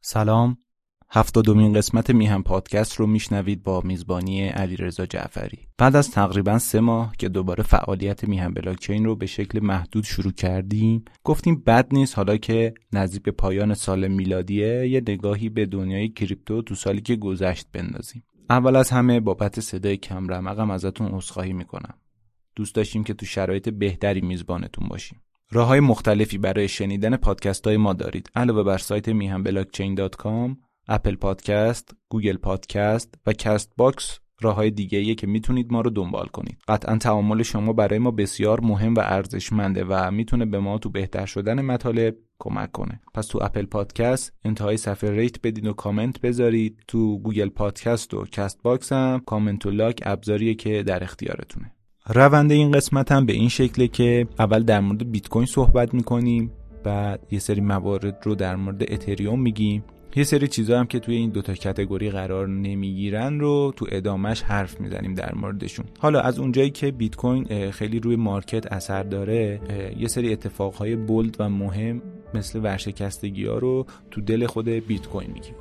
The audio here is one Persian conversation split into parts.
سلام. هفتادمین قسمت میهم پادکست رو میشنوید با میزبانی علیرضا جعفری. بعد از تقریبا سه ماه که دوباره فعالیت میهم بلاکچین رو به شکل محدود شروع کردیم گفتیم بد نیست حالا که نزدیک به پایان سال میلادیه یه نگاهی به دنیای کریپتو تو سالی که گذشت بندازیم. اول از همه بابت صدای کم رمقم ازتون عذرخواهی می‌کنم. دوست داشتیم که تو شرایط بهتری میزبانتون باشیم. راه های مختلفی برای شنیدن پادکست های ما دارید علاوه بر سایت میهن بلاکچین.com Apple Podcast، Google Podcast و Castbox راه های دیگه که می‌تونید ما رو دنبال کنید. قطعا تعامل شما برای ما بسیار مهم و ارزشمنده و می‌تونه به ما تو بهتر شدن مطالب کمک کنه. پس تو Apple Podcast انتهای صفحه rate بدین و کامنت بذارید. تو Google Podcast و Castbox هم کامنت و like ابزاریه که در اختیارتونه. روند این قسمت هم به این شکله که اول در مورد بیت کوین صحبت می‌کنیم بعد یه سری موارد رو در مورد اتریوم میگیم. یه سری چیزا هم که توی این دوتا کتگوری قرار نمی‌گیرن رو تو ادامش حرف می‌زنیم در موردشون. حالا از اونجایی که بیت کوین خیلی روی مارکت اثر داره یه سری اتفاقهای بولد و مهم مثل ورشکستگی ها رو تو دل خود بیت کوین میگیم.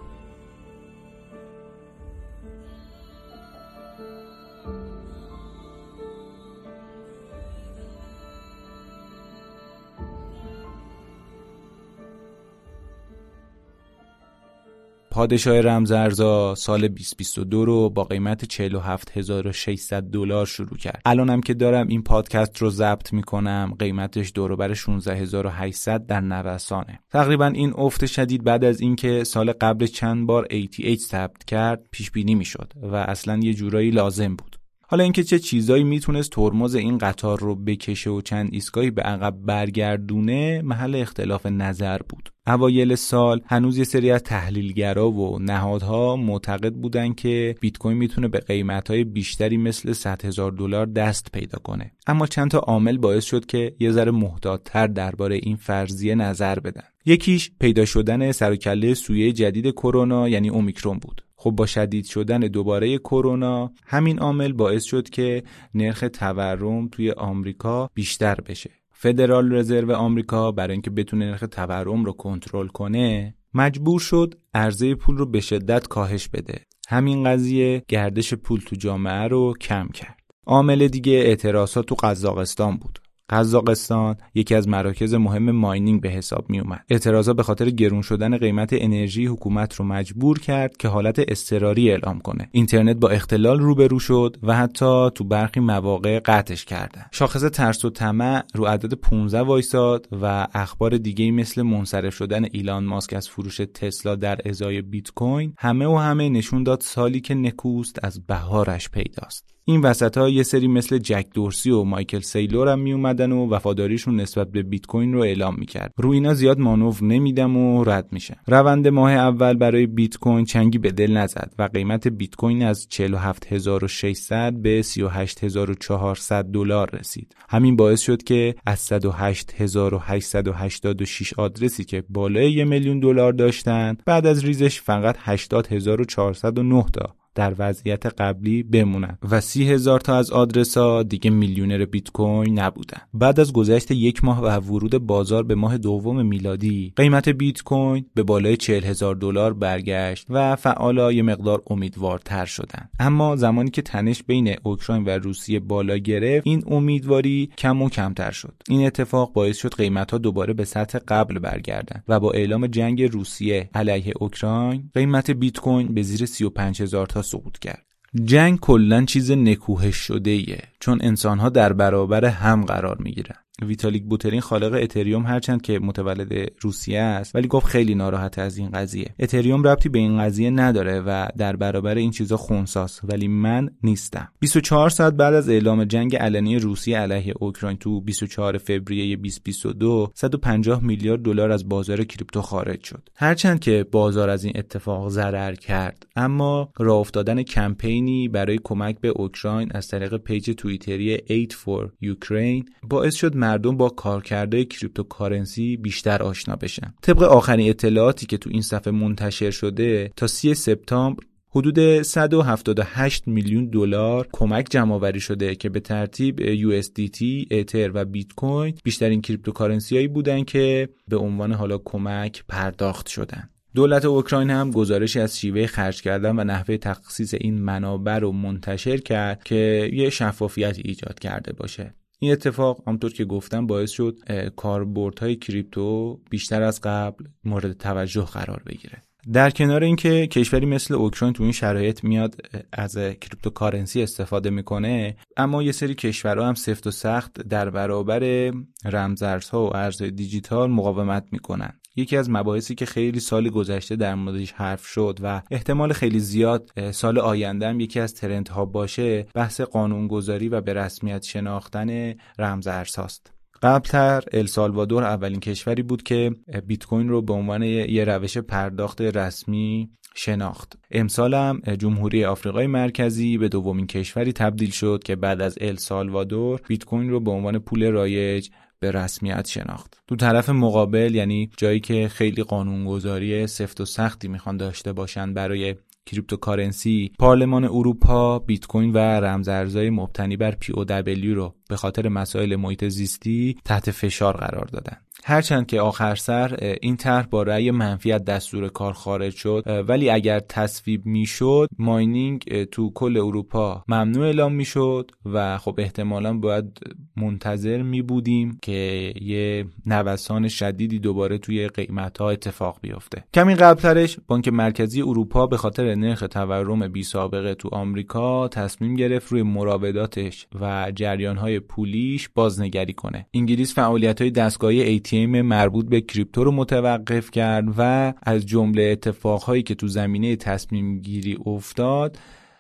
پادشاه رمزارزا سال 2022 رو با قیمت 47600 دلار شروع کرد. الانم که دارم این پادکست رو ضبط می‌کنم قیمتش دور 16800 در نوسانه. تقریبا این افت شدید بعد از اینکه سال قبل چند بار ATH ثبت کرد پیش بینی می‌شد و اصلا یه جورایی لازم بود. حالا اینکه چه چیزایی می‌تونست ترمز این قطار رو بکشه و چند ایستگاهی به عقب برگردونه محل اختلاف نظر بود. اوایل سال هنوز یه سری از تحلیلگرا و نهادها معتقد بودن که بیت کوین می‌تونه به قیمتهای بیشتری مثل 100 هزار دلار دست پیدا کنه. اما چند تا عامل باعث شد که یه ذره محتاطتر درباره این فرضیه نظر بدن. یکیش پیدا شدن سرکله سویه جدید کرونا یعنی اومیکرون بود. خب با شدید شدن دوباره کرونا همین عامل باعث شد که نرخ تورم توی آمریکا بیشتر بشه. فدرال رزرو آمریکا برای اینکه بتونه نرخ تورم رو کنترل کنه مجبور شد عرضه پول رو به شدت کاهش بده. همین قضیه گردش پول تو جامعه رو کم کرد. عامل دیگه اعتراضات تو قزاقستان بود. قزاقستان یکی از مراکز مهم ماینینگ به حساب می اومد. اعتراضا به خاطر گرون شدن قیمت انرژی حکومت رو مجبور کرد که حالت اضطراری اعلام کنه. اینترنت با اختلال روبرو شد و حتی تو برخی مواقع قطعش کرده. شاخص ترس و طمع رو عدد 15 وایساد و اخبار دیگه مثل منصرف شدن ایلان ماسک از فروش تسلا در ازای بیت کوین همه و همه نشون داد سالی که نکوست از بهارش پیداست. این وسط ها یه سری مثل جک دورسی و مایکل سیلور هم می اومدن و وفاداریشون نسبت به بیت کوین رو اعلام می‌کرد. رو اینا زیاد مانور نمیدم و رد میشن روند ماه اول برای بیت کوین چنگی به دل نزد و قیمت بیت کوین از 47600 به 38400 دلار رسید. همین باعث شد که از 108886 آدرسی که بالای یه میلیون دلار داشتن بعد از ریزش فقط 80409 تا. در وضعیت قبلی بمونن. و سی هزار تا از آدرس ها دیگه میلیونر بیت کوین نبودن. بعد از گذشت یک ماه و ورود بازار به ماه دوم میلادی قیمت بیت کوین به بالای چهل هزار دلار برگشت و فعالا یه مقدار امیدوارتر شدن. اما زمانی که تنش بین اوکراین و روسیه بالا گرفت این امیدواری کم و کمتر شد. این اتفاق باعث شد قیمت ها دوباره به سطح قبل برگردن و با اعلام جنگ روسیه علیه اوکراین قیمت بیت کوین به زیر 35 هزار تا سقوط کرد. جنگ کلا چیز نکوهش شده ایه چون انسانها در برابر هم قرار می‌گیرن. ویتالیک بوترین خالق اتریوم هرچند که متولد روسیه است ولی گفت خیلی ناراحت از این قضیه. اتریوم ربطی به این قضیه نداره و در برابر این چیزا خونساس ولی من نیستم. 24 ساعت بعد از اعلام جنگ علنی روسیه علیه اوکراین تو 24 فوریه 2022 150 میلیارد دلار از بازار کریپتو خارج شد. هرچند که بازار از این اتفاق ضرر کرد اما راه افتادن کمپینی برای کمک به اوکراین از طریق پیج توییتری 8 for Ukraine باعث شد مردم با کارکرد cryptocurrency بیشتر آشنا بشن طبق آخرین اطلاعاتی که تو این صفحه منتشر شده تا 3 سپتامبر حدود 178 میلیون دلار کمک جمع آوری شده که به ترتیب USDT، اتر و بیت کوین بیشترین cryptocurrency بودن که به عنوان حالا کمک پرداخت شدن. دولت اوکراین هم گزارشی از شیوه خرج کردن و نحوه تخصیص این منابع رو منتشر کرد که یه شفافیت ایجاد کرده باشه این اتفاق همطور که گفتم باعث شد کاربردهای crypto بیشتر از قبل مورد توجه قرار بگیره. در کنار اینکه کشوری مثل اوکراین تو این شرایط میاد از cryptocurrency استفاده می‌کنه اما یه سری کشورها هم سفت و سخت در برابر رمزارزها و ارزهای دیجیتال مقاومت می‌کنن. یکی از مباحثی که خیلی سال گذشته در موردش حرف شد و احتمال خیلی زیاد سال آینده هم یکی از ترندها باشه بحث قانونگذاری و به رسمیت شناختن رمز ارزهاست. قبلتر السالوادور اولین کشوری بود که بیت کوین رو به عنوان یه روش پرداخت رسمی شناخت. امسال هم جمهوری آفریقای مرکزی به دومین کشوری تبدیل شد که بعد از السالوادور بیت کوین رو به عنوان پول رایج به رسمیت شناخت. تو طرف مقابل یعنی جایی که خیلی قانونگذاری سفت و سختی می‌خوان داشته باشن برای cryptocurrency پارلمان اروپا بیت کوین و رمزارزهای مبتنی بر POW رو به خاطر مسائل محیط زیستی تحت فشار قرار دادن. هرچند که آخر سر این طرح با رأی منفی از دستور کار خارج شد ولی اگر تصویب می‌شد mining تو کل اروپا ممنوع اعلام می‌شد و خب احتمالا باید منتظر می بودیم که یه نوسان شدیدی دوباره توی قیمت ها اتفاق بیفته. کمی قبلترش بانک مرکزی اروپا به خاطر نرخ تورم بی سابقه تو آمریکا تصمیم گرفت روی مراوداتش و جریان های پولیش بازنگری کنه. انگلیس فعالیت های دستگاهی ATM مربوط به کریپتو رو متوقف کرد و از جمله اتفاقهایی که تو زمینه تصمیم گیری افتاد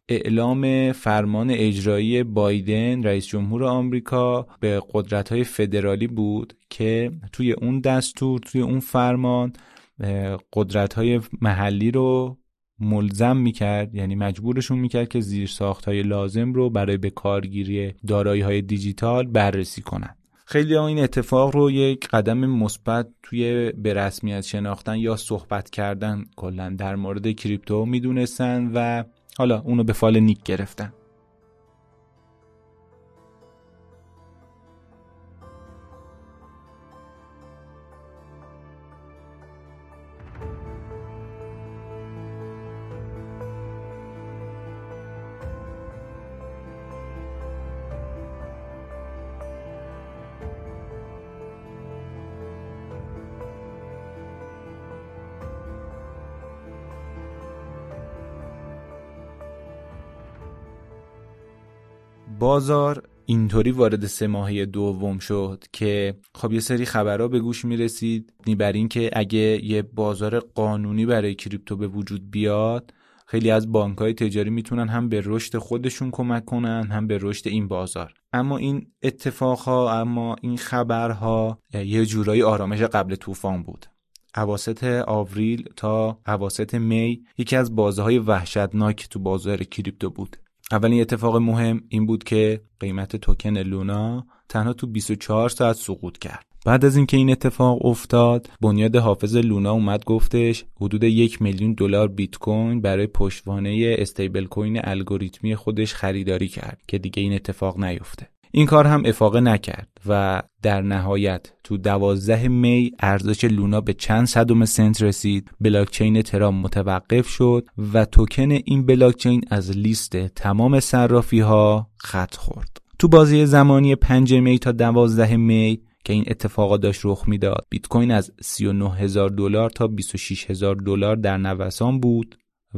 اعلام فرمان اجرایی بایدن رئیس جمهور آمریکا به قدرت های فدرالی بود که توی اون دستور توی اون فرمان قدرت های محلی رو ملزم می‌کرد یعنی مجبورشون می‌کرد که زیر ساخت های لازم رو برای به کارگیری دارایی های دیجیتال بررسی کنند. خیلی ها این اتفاق رو یک قدم مثبت توی به رسمیت شناختن یا صحبت کردن کلا در مورد کریپتو می‌دونستن و حالا اونو به فال نیک گرفتن. بازار اینطوری وارد سه ماهی دوم شد که خب یه سری خبرها به گوش می‌رسید بر این که اگه یه بازار قانونی برای کریپتو به وجود بیاد خیلی از بانک های تجاری می‌تونن هم به رشد خودشون کمک کنن هم به رشد این بازار. اما این اتفاقها اما این خبرها یه جورایی آرامش قبل طوفان بود. اواسط آوریل تا اواسط می یکی از بازه های وحشتناک تو بازار کریپتو بود. اولین اتفاق مهم این بود که قیمت توکن لونا تنها تو 24 ساعت سقوط کرد. بعد از اینکه این اتفاق افتاد بنیاد حافظ لونا اومد گفتش حدود یک میلیون دلار بیت کوین برای پشتوانه استیبل کوین الگوریتمی خودش خریداری کرد که دیگه این اتفاق نیفته. این کار هم افاقه نکرد و در نهایت تو دوازده می ارزش لونا به چند صدم سنت رسید. بلاکچین ترام متوقف شد و توکن این بلاکچین از لیست تمام صرافی ها خط خورد. تو بازی زمانی 5 می تا 12 می که این اتفاقا داشت رخ می‌داد. بیت کوین از 39 هزار دلار تا 26 هزار دلار در نوسان بود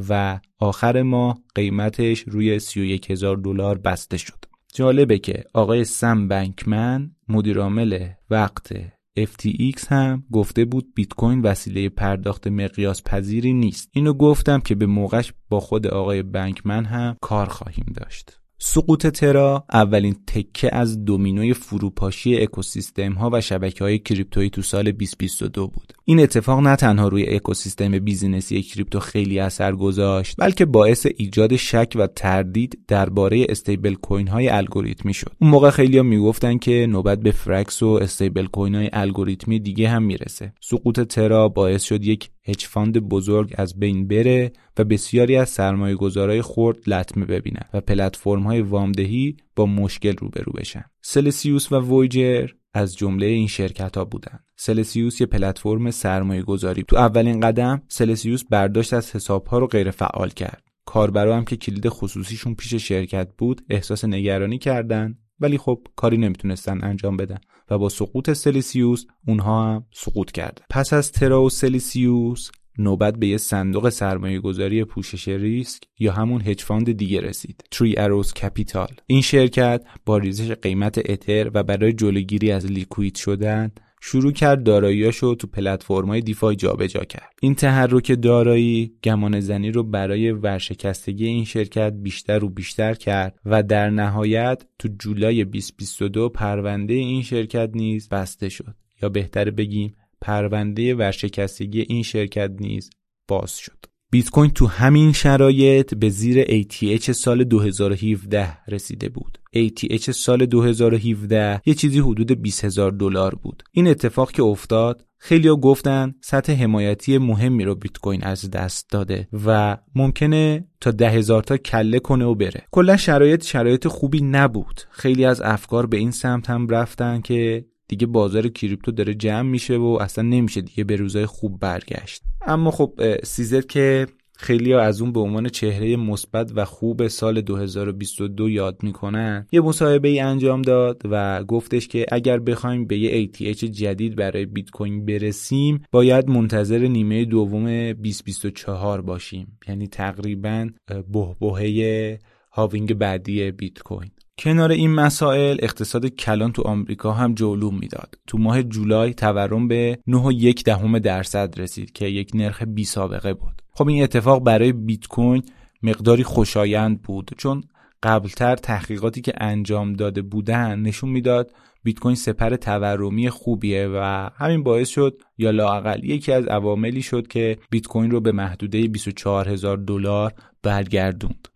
و آخر ماه قیمتش روی 31 هزار دلار بسته شد. جالبه که آقای سم بنکمن مدیرعامل وقت FTX هم گفته بود بیت کوین وسیله پرداخت مقیاس پذیری نیست. اینو گفتم که به موقعش با خود آقای بنکمن هم کار خواهیم داشت. سقوط ترا اولین تکه از دومینوی فروپاشی اکوسیستم ها و شبکه های کریپتویی تو سال 2022 بود. این اتفاق نه تنها روی اکوسیستم business ی crypto خیلی اثر گذاشت بلکه باعث ایجاد شک و تردید درباره stablecoin های الگوریتمی شد. اون موقع خیلی ها می‌گفتن که نوبت به Frax و stablecoin های الگوریتمی دیگه هم می‌رسه. سقوط ترا باعث شد یک hedge fund بزرگ از بین بره و بسیاری از سرمایه گذارای خرد لطمه ببینن و پلتفرم های وامدهی با مشکل روبرو بشن. سلسیوس و وویجر از جمله این شرکت ها بودن. سلسیوس یه پلتفرم سرمایه گذاری تو اولین قدم سلسیوس برداشت از حساب ها رو غیر فعال کرد. کاربرا هم که کلید خصوصیشون پیش شرکت بود احساس نگرانی کردن ولی خب کاری نمی‌تونستن انجام بدن و با سقوط سلیسیوس اونها هم سقوط کردن. پس از ترا و سلیسیوس نوبت به یه صندوق سرمایه گذاری پوشش ریسک یا همون hedge fund دیگه رسید تری اروز کپیتال این شرکت با ریزش قیمت اتر و برای جلوگیری از liquid شدن شروع کرد داراییاشو تو پلتفرم‌های DeFi جابجا کرد. این تحرک دارایی گمان زنی رو برای ورشکستگی این شرکت بیشتر و بیشتر کرد و در نهایت تو جولای 2022 پرونده این شرکت نیز بسته شد. یا بهتر بگیم پرونده ورشکستگی این شرکت نیز باز شد. بیت کوین تو همین شرایط به زیر ATH سال 2017 رسیده بود. ATH سال 2017 یه چیزی حدود 20 هزار دلار بود. این اتفاق که افتاد خیلی گفتن سطح حمایتی مهمی رو بیت کوین از دست داده و ممکنه تا ده هزار تا کله کنه و بره کلا شرایط شرایط خوبی نبود خیلی از افکار به این سمت هم رفتن که دیگه بازار کریپتو داره جمع میشه و اصلا نمیشه دیگه به روزای خوب برگشت. اما خب سیزر که خیلی ها از اون به عنوان چهره مثبت و خوب سال 2022 یاد می‌کنن یه مصاحبه ای انجام داد و گفتش که اگر بخوایم به یه ATH جدید برای بیت کوین برسیم باید منتظر نیمه دوم 2024 باشیم. یعنی تقریبا بهبهه هاوینگ بعدی بیت کوین. کنار این مسائل اقتصاد کلان تو آمریکا هم جلو می‌داد. تو ماه جولای تورم به 9.1 دهم درصد رسید که یک نرخ بی سابقه بود. خب این اتفاق برای بیت کوین مقداری خوشایند بود چون قبلتر تحقیقاتی که انجام داده بودن نشون می‌داد بیت کوین سپر تورمی خوبیه و همین باعث شد یا لاقل یکی از عواملی شد که بیت کوین رو به محدوده 24 هزار دلار برگردوند.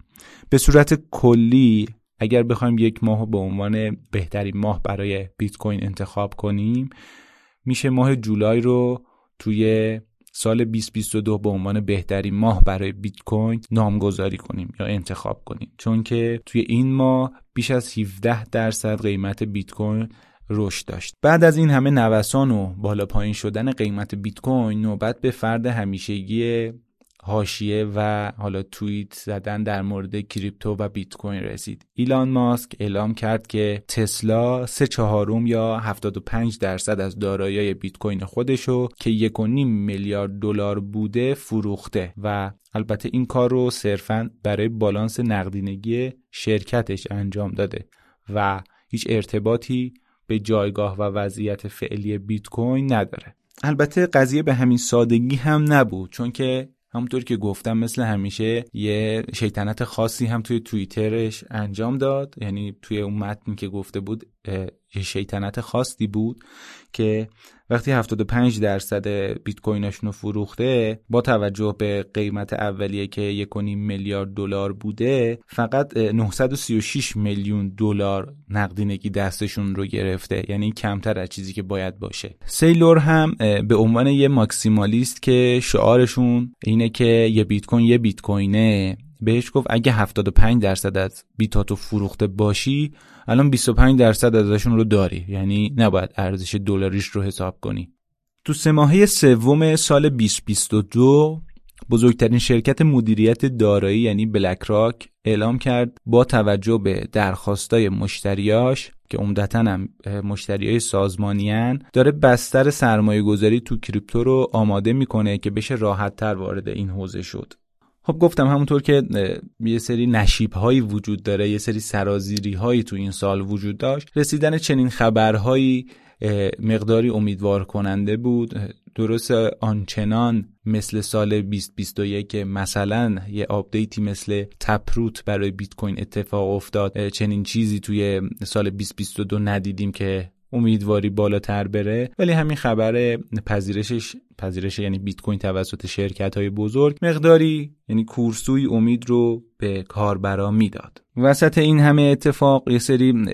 به صورت کلی اگر بخوایم یک ماه به عنوان بهترین ماه برای بیت کوین انتخاب کنیم میشه ماه جولای رو توی سال 2022 به عنوان بهترین ماه برای بیت کوین نامگذاری کنیم یا انتخاب کنیم. چون که توی این ماه بیش از 17 درصد قیمت بیت کوین رشد داشت. بعد از این همه نوسان و بالا پایین شدن قیمت بیت کوین نوبت به فرد همیشگی هاشیه و حالا توییت زدن در مورد کریپتو و بیت کوین رسید. ایلان ماسک اعلام کرد که تسلا سه چهارم یا 75 درصد از دارایی بیت کوین خودشو که یک و نیم میلیارد دلار بوده فروخته و البته این کار رو صرفا برای بالانس نقدینگی شرکتش انجام داده و هیچ ارتباطی به جایگاه و وضعیت فعلی بیت کوین نداره. البته قضیه به همین سادگی هم نبود چون که همونطور که گفتم مثل همیشه یه شیطنت خاصی هم توی توییترش انجام داد. یعنی توی اون متنی که گفته بود یه شیطنت خاصی بود که وقتی 75 درصد بیت کویناشون رو فروخته با توجه به قیمت اولیه که 1.5 میلیارد دلار بوده فقط 936 میلیون دلار نقدینگی دستشون رو گرفته. یعنی کمتر از چیزی که باید باشه. سیلور هم به عنوان یه ماکسیمالیست که شعارشون اینه که یه بیت کوین یه بیت کوینه بهش گفت اگه 75 درصد از بیتاتو فروخته باشی الان 25 درصد ازشون رو داری. یعنی نباید ارزش دلاریش رو حساب کنی. تو سه ماهه سوم سال 2022 بزرگترین شرکت مدیریت دارایی یعنی بلک راک اعلام کرد با توجه به درخواستای مشتریاش که عمدتا هم مشتریای سازمانیان داره بستر سرمایه گذاری تو کریپتو رو آماده می‌کنه که بشه راحت تر وارد این حوزه شد. خب گفتم همونطور که یه سری نشیب هایی وجود داره یه سری سرازیری هایی تو این سال وجود داشت. رسیدن چنین خبرهایی مقداری امیدوار کننده بود درست آنچنان مثل سال 2021 که مثلا یه آپدیتی مثل تپروت برای بیت کوین اتفاق افتاد. چنین چیزی توی سال 2022 ندیدیم که امیدواری بالاتر بره. ولی همین خبر پذیرشش پذیرش یعنی بیت کوین توسط شرکت های بزرگ مقداری یعنی کورسوی امید رو به کاربرا می‌داد. وسط این همه اتفاق یه سری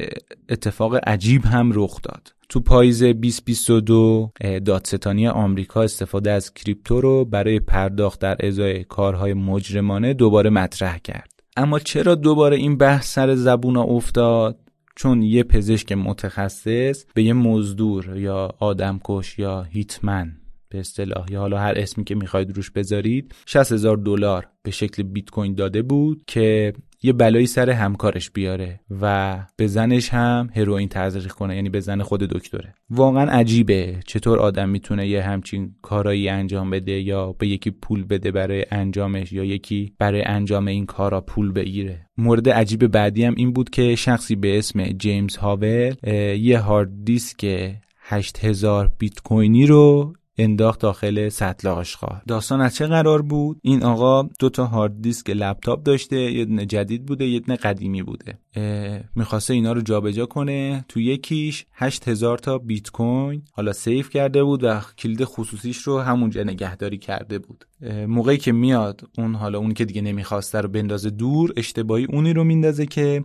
اتفاق عجیب هم رخ داد. تو پاییز 2022 دادستانی آمریکا استفاده از کریپتو رو برای پرداخت در ازای کارهای مجرمانه دوباره مطرح کرد. اما چرا دوباره این بحث سر زبون افتاد؟ چون یه پزشک متخصص به یه مزدور یا آدمکش یا هیتمن. به اصطلاح. یا حالا هر اسمی که می‌خواید روش بذارید 60 هزار دلار به شکل بیت کوین داده بود که یه بلایی سر همکارش بیاره و به زنش هم هروئین تزریق کنه یعنی به زن خود دکتره. واقعا عجیبه. چطور آدم می‌تونه یه همچین کارایی انجام بده یا به یکی پول بده برای انجامش یا یکی برای انجام این کارا پول بگیره. مورد عجیب بعدی هم این بود که شخصی به اسم جیمز هاول یه هارد دیسک 8000 بیت کوینی رو انداخت داخل سطل آشغال. داستان از چه قرار بود؟ این آقا دو تا هارد دیسک لپتاپ داشته یه دونه جدید بوده یه دونه قدیمی بوده. می‌خواسته اینا رو جابجا کنه. تو یکیش 8000 تا بیت کوین حالا سیف کرده بود و کلید خصوصیش رو همونجا نگهداری کرده بود. موقعی که میاد اون حالا اون که دیگه نمی‌خواسته رو بندازه دور اشتباهی اونی رو میندازه که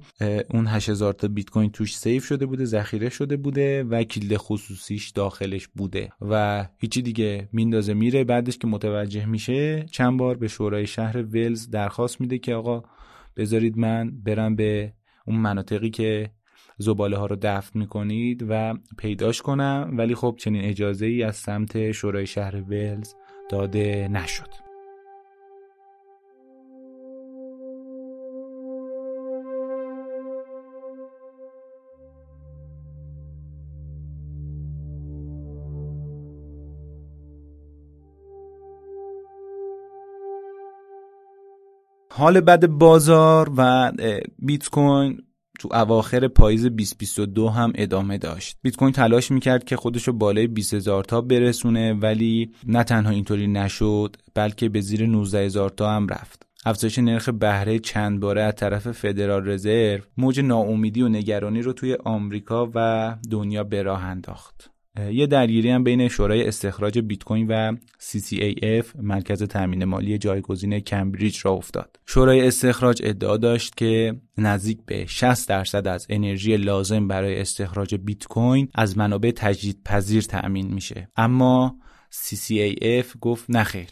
اون 8000 تا بیت کوین توش سیف شده بوده ذخیره شده بوده و کلید خصوصیش داخلش بوده و دیگه میندازه میره بعدش که متوجه میشه چند بار به شورای شهر ولز درخواست میده که آقا بذارید من برم به اون مناطقی که زباله ها رو دفن می‌کنید و پیداش کنم ولی خب چنین اجازه ای از سمت شورای شهر ولز داده نشد. حال بد بازار و بیت کوین تو اواخر پاییز 2022 هم ادامه داشت. بیت کوین تلاش می‌کرد که خودشو بالای 20 هزار تا برسونه ولی نه تنها اینطوری نشد بلکه به زیر 19 هزار تا هم رفت. افزایش نرخ بهره چند باره از طرف فدرال رزرو موج ناامیدی و نگرانی رو توی آمریکا و دنیا به راه انداخت. یه درگیری هم بین شورای استخراج بیت کوین و CCAF مرکز تامین مالی جایگزین کمبریج را افتاد. شورای استخراج ادعا داشت که نزدیک به 60 درصد از انرژی لازم برای استخراج بیت کوین از منابع تجدید پذیر تأمین میشه. اما CCAF گفت نخیر.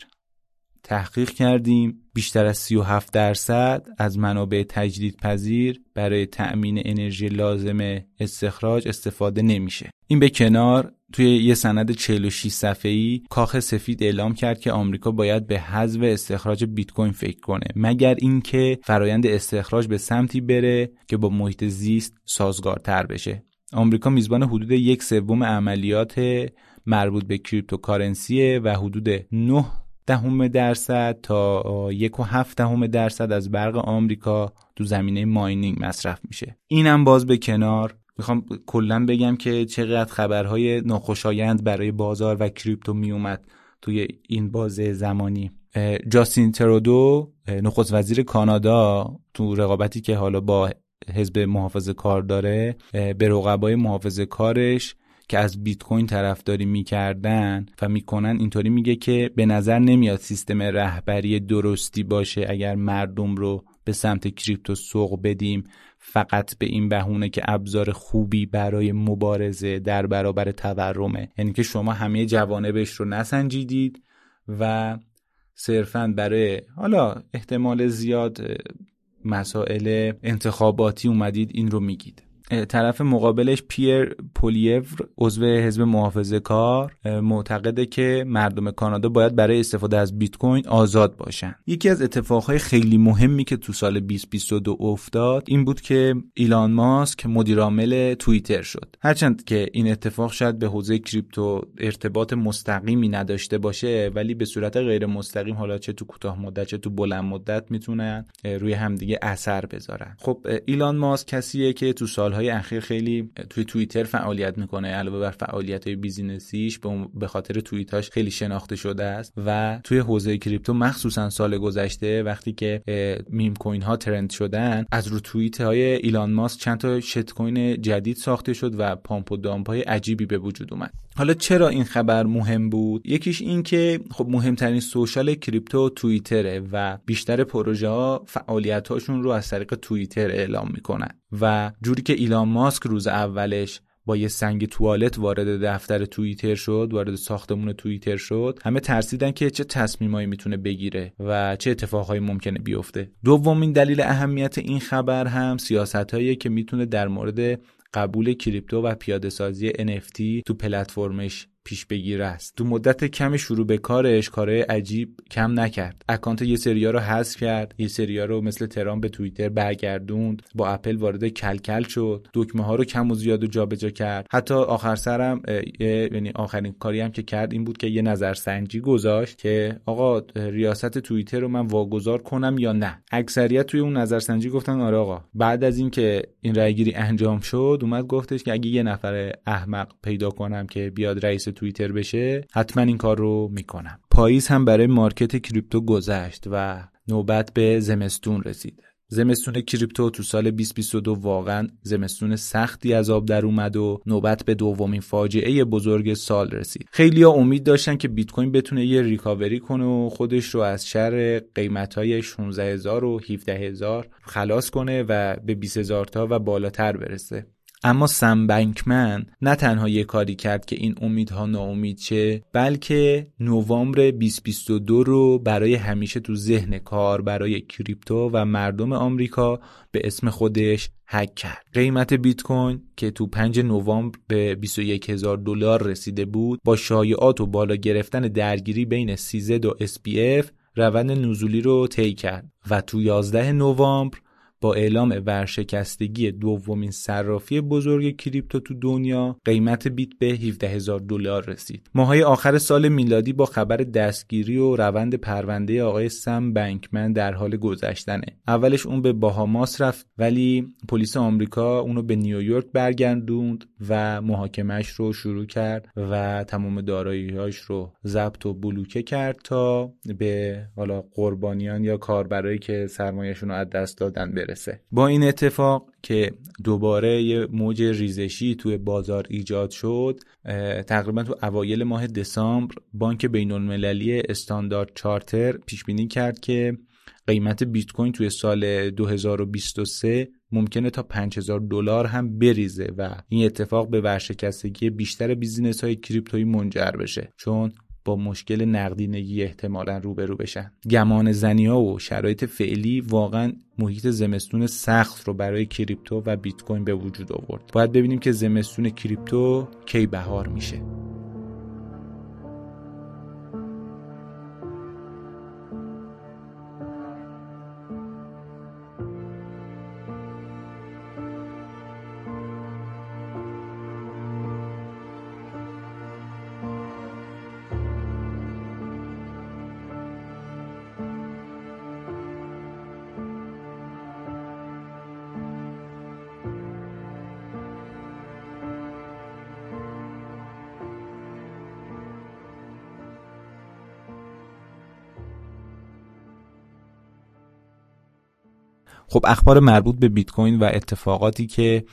تحقیق کردیم. بیشتر از 37 درصد از منابع تجدید پذیر برای تأمین انرژی لازم استخراج استفاده نمیشه. این به کنار توی یه سند 46 صفحه‌ای کاخ سفید اعلام کرد که آمریکا باید به حذف استخراج بیت کوین فکر کنه مگر اینکه فرایند استخراج به سمتی بره که با محیط زیست سازگارتر بشه. آمریکا میزبان حدود یک سوم عملیات مربوط به cryptocurrency و حدود 9 دهم درصد تا یک و هفت دهم درصد از برق آمریکا تو زمینه mining مصرف میشه. اینم باز به کنار. می‌خوام کلا بگم که چقدر خبرهای ناخوشایند برای بازار و کریپتو میومد توی این بازه زمانی. جاستین ترودو نخست وزیر کانادا تو رقابتی که حالا با حزب محافظه کار داره به رقبای محافظه کارش که از بیت کوین طرفداری می‌کردن و می‌کنن اینطوری میگه که به نظر نمیاد سیستم رهبری درستی باشه اگر مردم رو به سمت کریپتو سوق بدیم. فقط به این بهونه که ابزار خوبی برای مبارزه در برابر تورمه. یعنی که شما همه جوانبش رو نسنجیدید و صرفا برای حالا احتمال زیاد مسائل انتخاباتی اومدید این رو میگید. طرف مقابلش پیر پولیور عضو حزب محافظه کار معتقده که مردم کانادا باید برای استفاده از بیت کوین آزاد باشن. یکی از اتفاقهای خیلی مهمی که تو سال 2022 افتاد این بود که ایلان ماسک مدیرعامل توییتر شد. هرچند که این اتفاق شاید به حوزه کریپتو ارتباط مستقیمی نداشته باشه ولی به صورت غیر مستقیم حالا چه تو کوتاه مدت چه تو بلند مدت می‌تونن روی همدیگه اثر بذارن. خب ایلان ماسک کسیه که تو سال سالهای اخیر خیلی توی توییتر فعالیت می‌کنه. علاوه بر فعالیت های بیزینسیش به خاطر توییتاش خیلی شناخته شده است و توی حوزه کریپتو مخصوصا سال گذشته وقتی که meme coin ها ترند شدن از رو توییت های ایلان ماسک چند تا shitcoin جدید ساخته شد و pump و dump های عجیبی به وجود اومد. حالا چرا این خبر مهم بود؟ یکیش این که خب مهمترین social کریپتو توییتره و بیشتر پروژه ها فعالیت هاشون رو از طریق توییتر اعلام می‌کنن و جوری که ایلان ماسک روز اولش با یه سنگ توالت وارد دفتر توییتر شد وارد ساختمون توییتر شد همه ترسیدن که چه تصمیمایی می‌تونه بگیره و چه اتفاقهایی ممکنه بیفته. دومین دلیل اهمیت این خبر هم سیاست که می‌تونه در مورد قبول کریپتو و پیاده سازی NFT تو پلتفرمش پیش بگیره است. تو مدت کم شروع به کارش کارهای عجیب کم نکرد. اکانت یه سریا رو حذف کرد. یه سریا رو مثل ترامپ به توییتر برگردوند. با اپل وارد کلکل شد. دکمه ها رو کم و زیاد و جابجا کرد. حتی آخر سرم یعنی آخرین کاری هم که کرد این بود که یه نظرسنجی گذاشت که آقا ریاست توییتر رو من واگذار کنم یا نه. اکثریت توی اون نظرسنجی گفتن آره آقا. بعد از اینکه این رأیگیری انجام شد اومد گفتش که اگه یه نفر احمق پیدا کنم که بیاد رئیس توییتر بشه حتما این کار رو می‌کنم. پاییز هم برای مارکت کریپتو گذشت و نوبت به زمستون رسید. زمستون کریپتو تو سال 2022 واقعا زمستون سختی از آب در اومد و نوبت به دومین فاجعه بزرگ سال رسید. خیلی ها امید داشتن که بیت کوین بتونه یه ریکاوری کنه و خودش رو از شر قیمت های 16000 و 17000 خلاص کنه و به 20000 تا و بالاتر برسه. اما سم بنکمن نه تنها یه کاری کرد که این امیدها ناامید شه بلکه نوامبر 2022 رو برای همیشه تو ذهن کار برای کریپتو و مردم آمریکا به اسم خودش هک کرد. قیمت بیت کوین که تو 5 نوامبر به 21 هزار دلار رسیده بود با شایعات و بالا گرفتن درگیری بین سیزد و SPF روند نزولی رو طی کرد و تو 11 نوامبر با اعلام ورشکستگی دومین صرافی بزرگ کریپتو تو دنیا قیمت بیت به 17 هزار دلار رسید. ماهای آخر سال میلادی با خبر دستگیری و روند پرونده آقای سم بنکمن در حال گذشتنه. اولش اون به باهاماس رفت ولی پلیس آمریکا اونو به نیویورک برگردوند و محاکمش رو شروع کرد و تمام داراییهاش رو ضبط و بلوکه کرد تا به حالا قربانیان یا کاربرایی که سرمایهشون رو از دست دادن بره. با این اتفاق که دوباره یه موج ریزشی توی بازار ایجاد شد تقریبا تو اوایل ماه دسامبر بانک بین المللی استاندارد چارتر پیش بینی کرد که قیمت بیت کوین توی سال 2023 ممکنه تا 5000 دلار هم بریزه و این اتفاق به ورشکستگی بیشتر بیزینس های کریپتویی منجر بشه. چون با مشکل نقدینگی احتمالا روبرو بشن. گمان زنی ها و شرایط فعلی واقعا محیط زمستون سخت رو برای کریپتو و بیت کوین به وجود آورد. باید ببینیم که زمستون کریپتو کی بهار میشه. خب اخبار مربوط به بیت کوین و اتفاقاتی که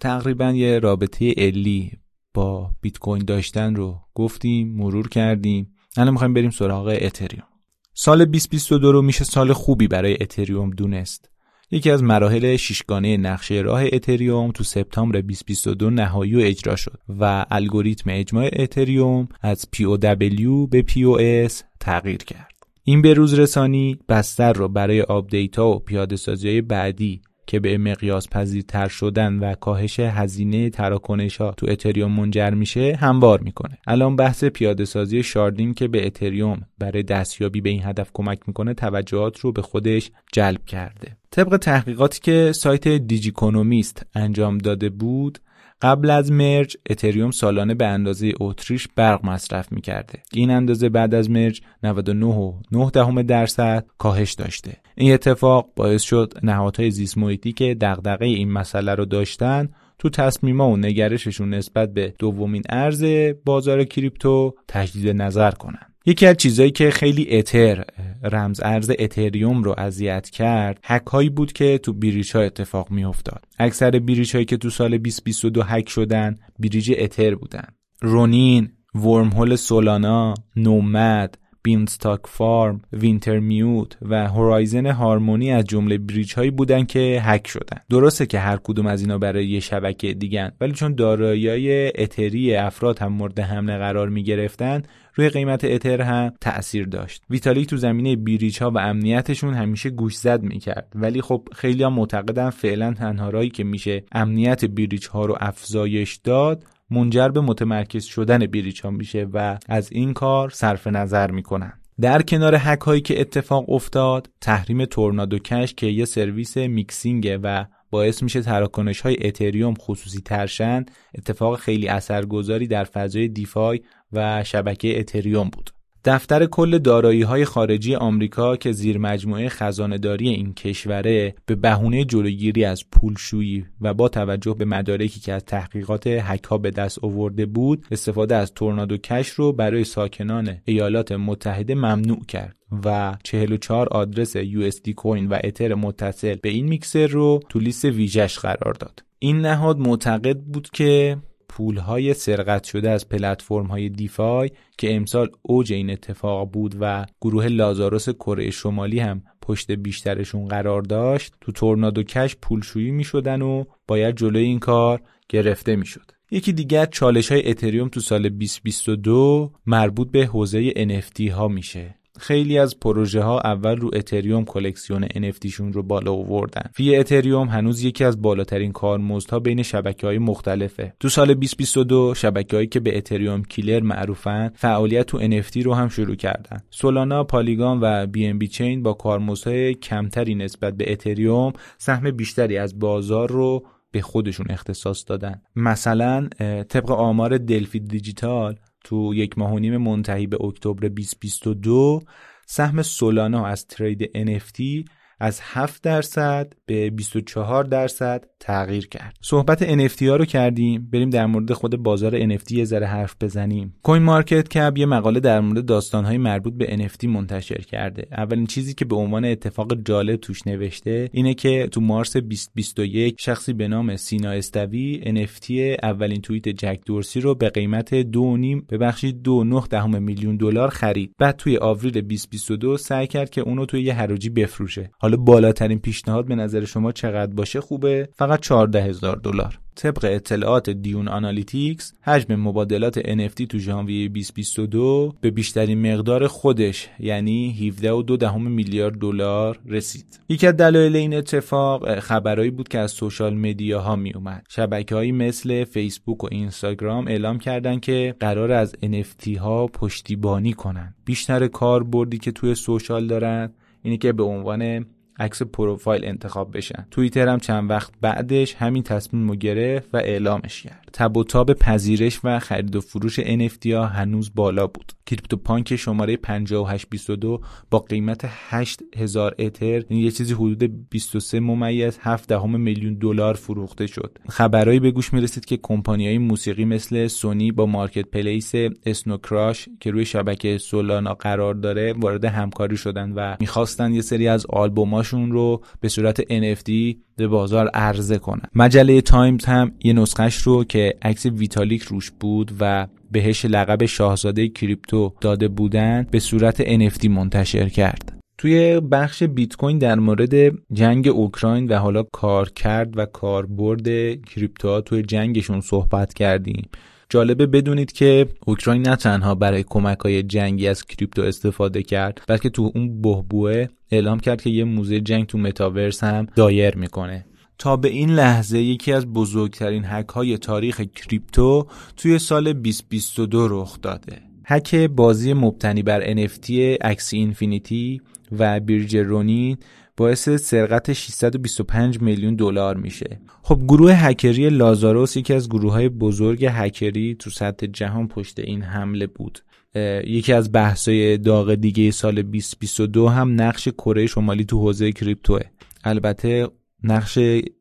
تقریبا یه رابطه علی با بیت کوین داشتن رو گفتیم مرور کردیم. الان می‌خوایم بریم سراغ اتریوم. سال 2022 رو میشه سال خوبی برای اتریوم دونست. یکی از مراحل شیشگانه نقشه راه اتریوم تو سپتامبر 2022 نهایی و اجرا شد و الگوریتم اجماع اتریوم از POW به POS تغییر کرد. این به روز رسانی بستر رو برای آپدیت ها و پیاده سازی بعدی که به مقیاس پذیرتر شدن و کاهش هزینه تراکنش ها تو اتریوم منجر میشه هموار می‌کنه. الان بحث پیاده سازی sharding که به اتریوم برای دستیابی به این هدف کمک می‌کنه توجهات رو به خودش جلب کرده. طبق تحقیقاتی که سایت دیجیکونومیست انجام داده بود قبل از merge اتریوم سالانه به اندازه اتریش برق مصرف می‌کرده. این اندازه بعد از merge 99.9 دهم درصد کاهش داشته. این اتفاق باعث شد نهادهای زیست که دغدغه این مسئله رو داشتن تو تصمیما و نگرششون نسبت به دومین ارز بازار کریپتو تجدید نظر کنن. یکی از چیزایی که خیلی اتر رمز ارز اتریوم رو اذیت کرد هک هایی بود که تو bridge ها اتفاق می افتاد اکثر bridge هایی که تو سال 2022 هک شدن bridge اتر بودن. رونین ورم هول سولانا نومد بینستاک فارم، وینتر میوت و هورایزن هارمونی از جمله bridge هایی بودن که هک شدن. درسته که هر کدوم از اینا برای یه شبکه دیگن ولی چون دارایی اتری افراد هم مورد حمله قرار می گرفتن روی قیمت اتر هم تأثیر داشت. ویتالیک تو زمینه bridge ها و امنیتشون همیشه گوش زد می‌کرد ولی خب خیلی ها معتقدن فعلا تنها راهی که میشه امنیت bridge ها رو افزایش داد منجر به متمرکز شدن bridge ها میشه و از این کار صرف نظر می‌کنن. در کنار هک هایی که اتفاق افتاد تحریم تورنادو کش که یه سرویس mixing ه و باعث میشه تراکنش های اتریوم خصوصی ترشن اتفاق خیلی اثرگذاری در فضای دیفای و شبکه اتریوم بود. دفتر کل دارایی های خارجی آمریکا که زیر مجموعه خزانهداری این کشوره به بهونه جلوگیری از پولشویی و با توجه به مدارکی که از تحقیقات هکا به دست آورده بود استفاده از تورنادو کش رو برای ساکنان ایالات متحده ممنوع کرد و 44 آدرس USD کوین و اتر متصل به این میکسر رو تو لیست ویژش قرار داد. این نهاد معتقد بود که پولهای سرقت شده از پلتفرم های DeFi که امسال اوج این اتفاق بود و گروه لازاروس کره شمالی هم پشت بیشترشون قرار داشت تو تورنادو کش پولشویی می شدن و باید جلوی این کار گرفته می شد. یکی دیگر چالش های اتریوم تو سال 2022 مربوط به حوزه NFT ها میشه خیلی از پروژه ها اول رو اتریوم کلکسیون NFT شون رو بالا آوردن. fee اتریوم هنوز یکی از بالاترین کارمزدها بین شبکه های مختلفه. تو سال 2022 شبکه هایی که به Ethereum killer معروفن فعالیت تو NFT رو هم شروع کردن. سولانا، پالیگان و بی ان بی چین با کارمزدهای کمتری نسبت به اتریوم سهم بیشتری از بازار رو به خودشون اختصاص دادن مثلا طبق آمار دلفی دیجیتال تو یک ماه و نیم منتهی به اکتبر 2022 سهم سولانا از ترید NFT از 7 درصد به 24 درصد تغییر کرد. صحبت NFT ها رو کردیم بریم در مورد خود بازار NFT یه ذره حرف بزنیم. کوین مارکت کپ یه مقاله در مورد داستانهای مربوط به NFT منتشر کرده. اولین چیزی که به عنوان اتفاق جالب توش نوشته اینه که تو مارس 2021 شخصی به نام سینا استوی NFT اولین توییت جک دورسی رو به قیمت 2.5 ببخشید 2.9 دهم میلیون دلار خرید. بعد توی آوریل 2022 سعی کرد که اونو توی یه حراجی بفروشه. حالا بالاترین پیشنهاد به نظر شما چقدر باشه خوبه فقط 14 هزار دلار طبق اطلاعات Dune Analytics حجم مبادلات NFT تو ژانویه 2022 به بیشترین مقدار خودش یعنی 17.2 میلیارد دلار رسید. یکی از دلایل این اتفاق خبرایی بود که از social media ها می اومد. شبکه‌هایی مثل فیسبوک و اینستاگرام اعلام کردند که قراره از NFT ها پشتیبانی کنن. بیشتر کاربردی که توی social دارن اینه که به عنوان عکس پروفایل انتخاب بشن توییتر هم چند وقت بعدش همین تصمیم رو گرفت و اعلامش کرد. تب و تاب پذیرش و خرید و فروش NFT ها هنوز بالا بود. کریپتو پانک شماره 5822 با قیمت 8000 اتر یعنی یه چیزی حدود 23 ممیز 7 دهم میلیون دلار فروخته شد. خبرایی به گوش می‌رسید که های موسیقی مثل سونی با مارکت پلیس Snowcrash که روی شبکه سولانا قرار داره وارد همکاری شدن و می‌خواستن یه سری از آلبوماشون رو به صورت NFT به بازار عرضه کنن مجله تایمز هم یه نسخش رو که عکس ویتالیک روش بود و بهش لقب شاهزاده کریپتو داده بودن به صورت NFT منتشر کرد. توی بخش بیت کوین در مورد جنگ اوکراین و حالا کار کرد و کاربرد کریپتو توی جنگشون صحبت کردیم. جالبه بدونید که اوکراین نه تنها برای کمک های جنگی از کریپتو استفاده کرد بلکه تو اون بحبوحه اعلام کرد که یه موزه جنگ تو متاورس هم دایر می‌کنه. تا به این لحظه یکی از بزرگترین هک های تاریخ کریپتو توی سال 2022 رخ داده. هک بازی مبتنی بر NFT Axie Infinity و bridge Ronin باعث سرقت 625 میلیون دلار میشه. خب گروه هکری لازاروس یکی از گروه های بزرگ هکری تو سطح جهان پشت این حمله بود. یکی از بحثای داغ دیگه سال 2022 هم نقش کره شمالی تو حوزه کریپتوه. البته نقش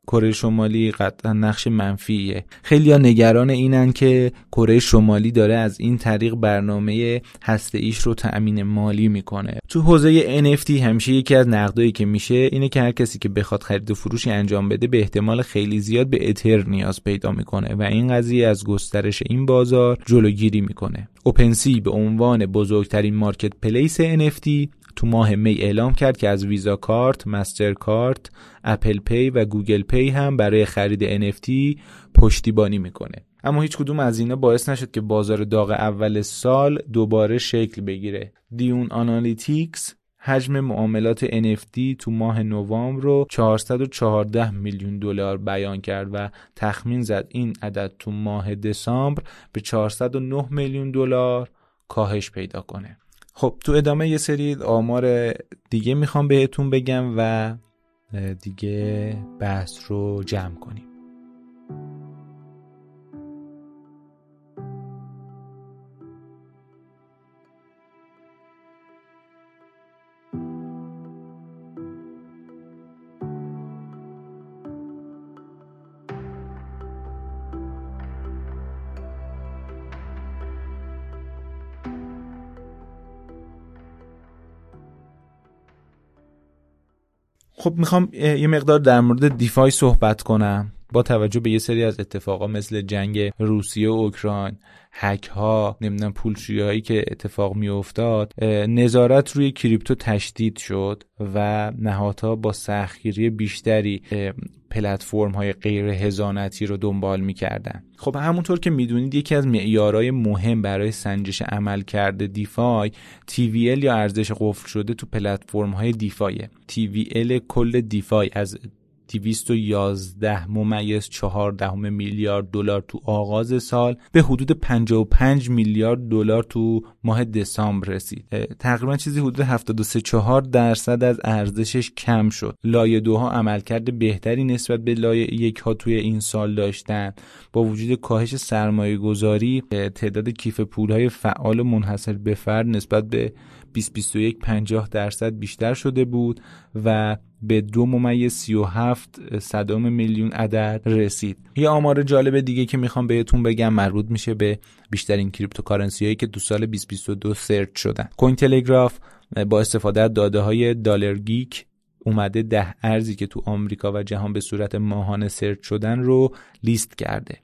کره شمالی قطعا نقش منفیه. خیلی ها نگران اینن که کره شمالی داره از این طریق برنامه هسته ایش رو تأمین مالی می‌کنه. تو حوزه NFT همیشه یکی از نقدایی که میشه اینه که هر کسی که بخواد خرید و فروشی انجام بده به احتمال خیلی زیاد به اتر نیاز پیدا می‌کنه و این قضیه از گسترش این بازار جلوگیری می‌کنه. اوپنسی به عنوان بزرگترین marketplace NFT تو ماه می اعلام کرد که از ویزا کارت، مستر کارت، Apple Pay و Google Pay هم برای خرید NFT پشتیبانی می‌کنه. اما هیچ کدوم از اینا باعث نشد که بازار داغ اول سال دوباره شکل بگیره. Dune Analytics حجم معاملات NFT تو ماه نوامبر رو 414 میلیون دلار بیان کرد و تخمین زد این عدد تو ماه دسامبر به 409 میلیون دلار کاهش پیدا کنه. خب تو ادامه یه سری آمار دیگه می‌خوام بهتون بگم و دیگه بحث رو جمع کنیم. خب می‌خوام یه مقدار در مورد دیفای صحبت کنم با توجه به یه سری از اتفاقا مثل جنگ روسیه و اوکراین هک ها نمی‌دونم پولشویی هایی که اتفاق می افتاد نظارت روی کریپتو تشدید شد و نهادها با سختگیری بیشتری پلتفرم های غیر هزانتی رو دنبال می‌کردن. خب همونطور که می‌دونید یکی از معیارهای مهم برای سنجش عمل کرده دیفای TVL یا ارزش قفل شده تو پلتفرم های دیفای TVL کل دیفای از 211 ممیز 14 میلیارد دلار تو آغاز سال به حدود 55 میلیارد دلار تو ماه دسامبر رسید. تقریبا چیزی حدود 73 4 درصد از ارزشش کم شد. لایه دوها عملکرد بهتری نسبت به لایه یک ها توی این سال داشتن. با وجود کاهش سرمایه گذاری تعداد کیف پول های فعال منحصر به فرد نسبت به 2021 50 درصد بیشتر شده بود و به دو ممیز 37 صدم میلیون عدد رسید. یه آمار جالب دیگه که می‌خوام بهتون بگم مربوط میشه به بیشترین cryptocurrency هایی که تو سال 2022 search شدن. کوین تلگراف با استفاده از داده های دلار گیک اومده ده ارزی که تو آمریکا و جهان به صورت ماهانه search شدن رو لیست کرده.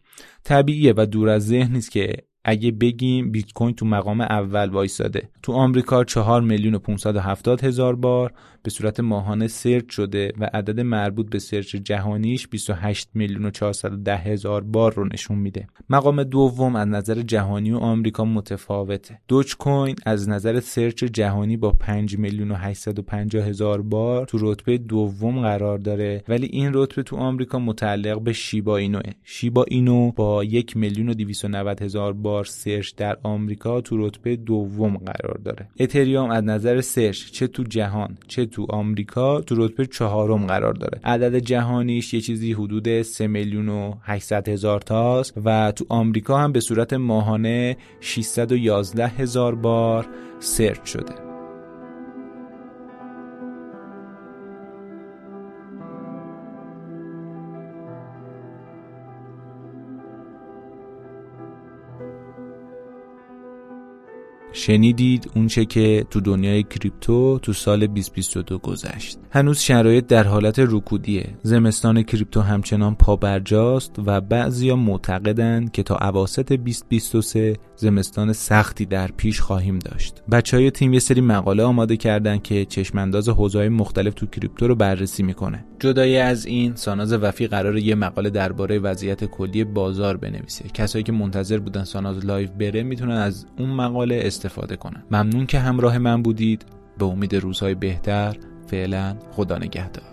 طبیعیه و دور از ذهن نیست که اگه بگیم بیت کوین تو مقام اول وایساده. تو آمریکا 4 میلیون و 570 هزار بار به صورت ماهانه search شده و عدد مربوط به search جهانیش 28 میلیون و 410 هزار بار رو نشون میده. مقام دوم از نظر جهانی و آمریکا متفاوته. دوج کوین از نظر search جهانی با 5 میلیون و 850 هزار بار تو رتبه دوم قرار داره ولی این رتبه تو آمریکا متعلق به شیبا اینوه. شیبا اینو با 1 میلیون و 290 هزار بار search در آمریکا تو رتبه دوم قرار داره. اتریوم از نظر search چه تو جهان چه تو آمریکا تو رتبه چهارم قرار داره. عدد جهانیش یه چیزی حدود 3 میلیون و 800 هزار تاست و تو آمریکا هم به صورت ماهانه 611 هزار بار سرچ شده. شنیدید اونچه که تو دنیای کریپتو تو سال 2022 گذشت. هنوز شرایط در حالت رکودیه. زمستان کریپتو همچنان پابرجاست و بعضیا معتقدند که تا اواسط 2023 زمستان سختی در پیش خواهیم داشت. بچه های تیم یه سری مقاله آماده کردن که چشم‌انداز حوزه‌های مختلف تو کریپتو رو بررسی می‌کنه. جدای از این ساناز وفی قراره یه مقاله درباره وضعیت کلی بازار بنویسه. کسایی که منتظر بودن ساناز live بره می‌تونن از اون مقاله استفاده کنن. ممنون که همراه من بودید. به امید روزهای بهتر فعلا خدا نگهدار.